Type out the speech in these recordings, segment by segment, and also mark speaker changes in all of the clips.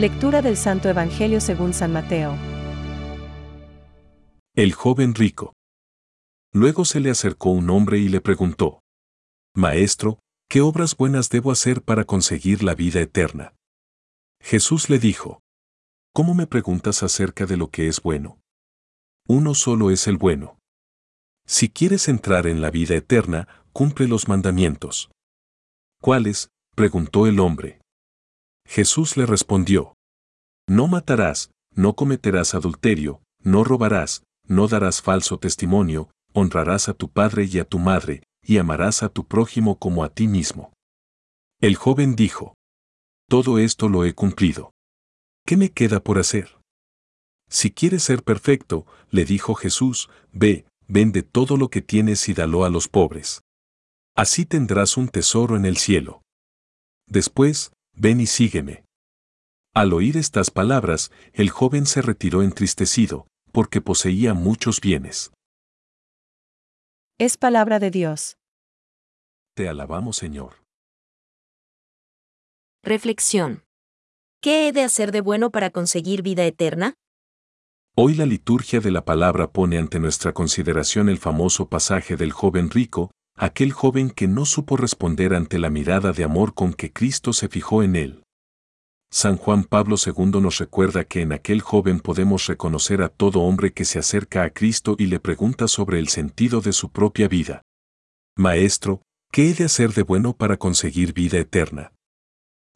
Speaker 1: Lectura del Santo Evangelio según San Mateo.
Speaker 2: El joven rico. Luego se le acercó un hombre y le preguntó, Maestro, ¿qué obras buenas debo hacer para conseguir la vida eterna? Jesús le dijo, ¿Cómo me preguntas acerca de lo que es bueno? Uno solo es el bueno. Si quieres entrar en la vida eterna, cumple los mandamientos. ¿Cuáles? preguntó el hombre. Jesús le respondió, No matarás, no cometerás adulterio, no robarás, no darás falso testimonio, honrarás a tu padre y a tu madre, y amarás a tu prójimo como a ti mismo. El joven dijo, Todo esto lo he cumplido. ¿Qué me queda por hacer? Si quieres ser perfecto, le dijo Jesús, ve, vende todo lo que tienes y dalo a los pobres. Así tendrás un tesoro en el cielo. Después, ven y sígueme. Al oír estas palabras, el joven se retiró entristecido, porque poseía muchos bienes.
Speaker 1: Es palabra de Dios.
Speaker 2: Te alabamos, Señor.
Speaker 3: Reflexión. ¿Qué he de hacer de bueno para conseguir vida eterna?
Speaker 2: Hoy la liturgia de la palabra pone ante nuestra consideración el famoso pasaje del joven rico, aquel joven que no supo responder ante la mirada de amor con que Cristo se fijó en él. San Juan Pablo II nos recuerda que en aquel joven podemos reconocer a todo hombre que se acerca a Cristo y le pregunta sobre el sentido de su propia vida. Maestro, ¿qué he de hacer de bueno para conseguir vida eterna?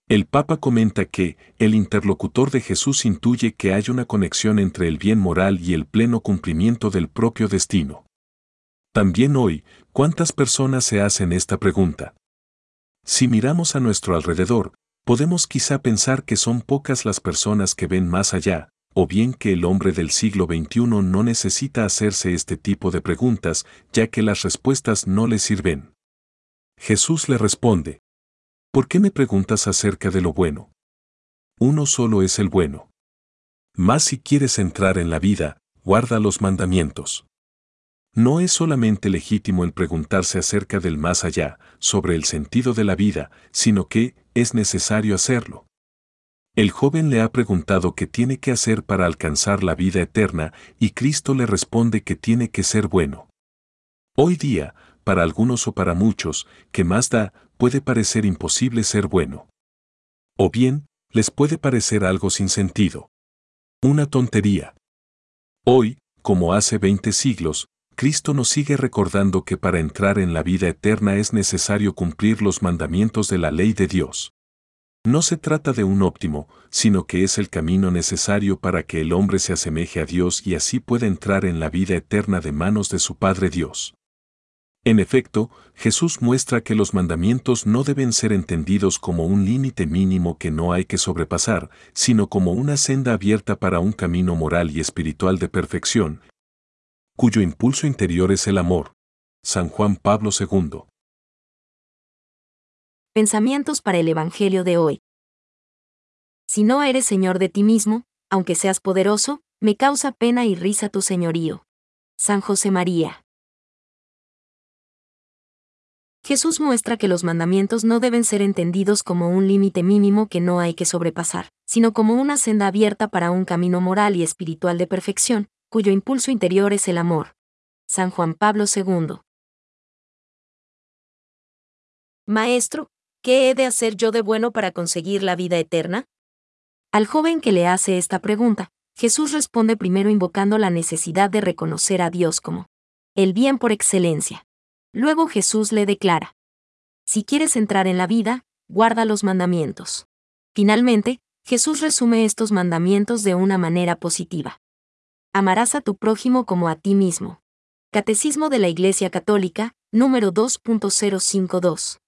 Speaker 2: El Papa comenta que el interlocutor de Jesús intuye que hay una conexión entre el bien moral y el pleno cumplimiento del propio destino. También hoy, ¿cuántas personas se hacen esta pregunta? Si miramos a nuestro alrededor, podemos quizá pensar que son pocas las personas que ven más allá, o bien que el hombre del siglo XXI no necesita hacerse este tipo de preguntas, ya que las respuestas no le sirven. Jesús le responde, ¿Por qué me preguntas acerca de lo bueno? Uno solo es el bueno. Más si quieres entrar en la vida, guarda los mandamientos. No es solamente legítimo el preguntarse acerca del más allá, sobre el sentido de la vida, sino que es necesario hacerlo. El joven le ha preguntado qué tiene que hacer para alcanzar la vida eterna y Cristo le responde que tiene que ser bueno. Hoy día, para algunos o para muchos, que más da, puede parecer imposible ser bueno. O bien, les puede parecer algo sin sentido. Una tontería. Hoy, como hace 20 siglos, Cristo nos sigue recordando que para entrar en la vida eterna es necesario cumplir los mandamientos de la ley de Dios. No se trata de un óptimo, sino que es el camino necesario para que el hombre se asemeje a Dios y así pueda entrar en la vida eterna de manos de su Padre Dios. En efecto, Jesús muestra que los mandamientos no deben ser entendidos como un límite mínimo que no hay que sobrepasar, sino como una senda abierta para un camino moral y espiritual de perfección, cuyo impulso interior es el amor. San Juan Pablo II.
Speaker 3: Pensamientos para el Evangelio de hoy. Si no eres señor de ti mismo, aunque seas poderoso, me causa pena y risa tu señorío. San José María. Jesús muestra que los mandamientos no deben ser entendidos como un límite mínimo que no hay que sobrepasar, sino como una senda abierta para un camino moral y espiritual de perfección, cuyo impulso interior es el amor. San Juan Pablo II. Maestro, ¿qué he de hacer yo de bueno para conseguir la vida eterna? Al joven que le hace esta pregunta, Jesús responde primero invocando la necesidad de reconocer a Dios como el bien por excelencia. Luego Jesús le declara, Si quieres entrar en la vida, guarda los mandamientos. Finalmente, Jesús resume estos mandamientos de una manera positiva. Amarás a tu prójimo como a ti mismo. Catecismo de la Iglesia Católica, número 2.052.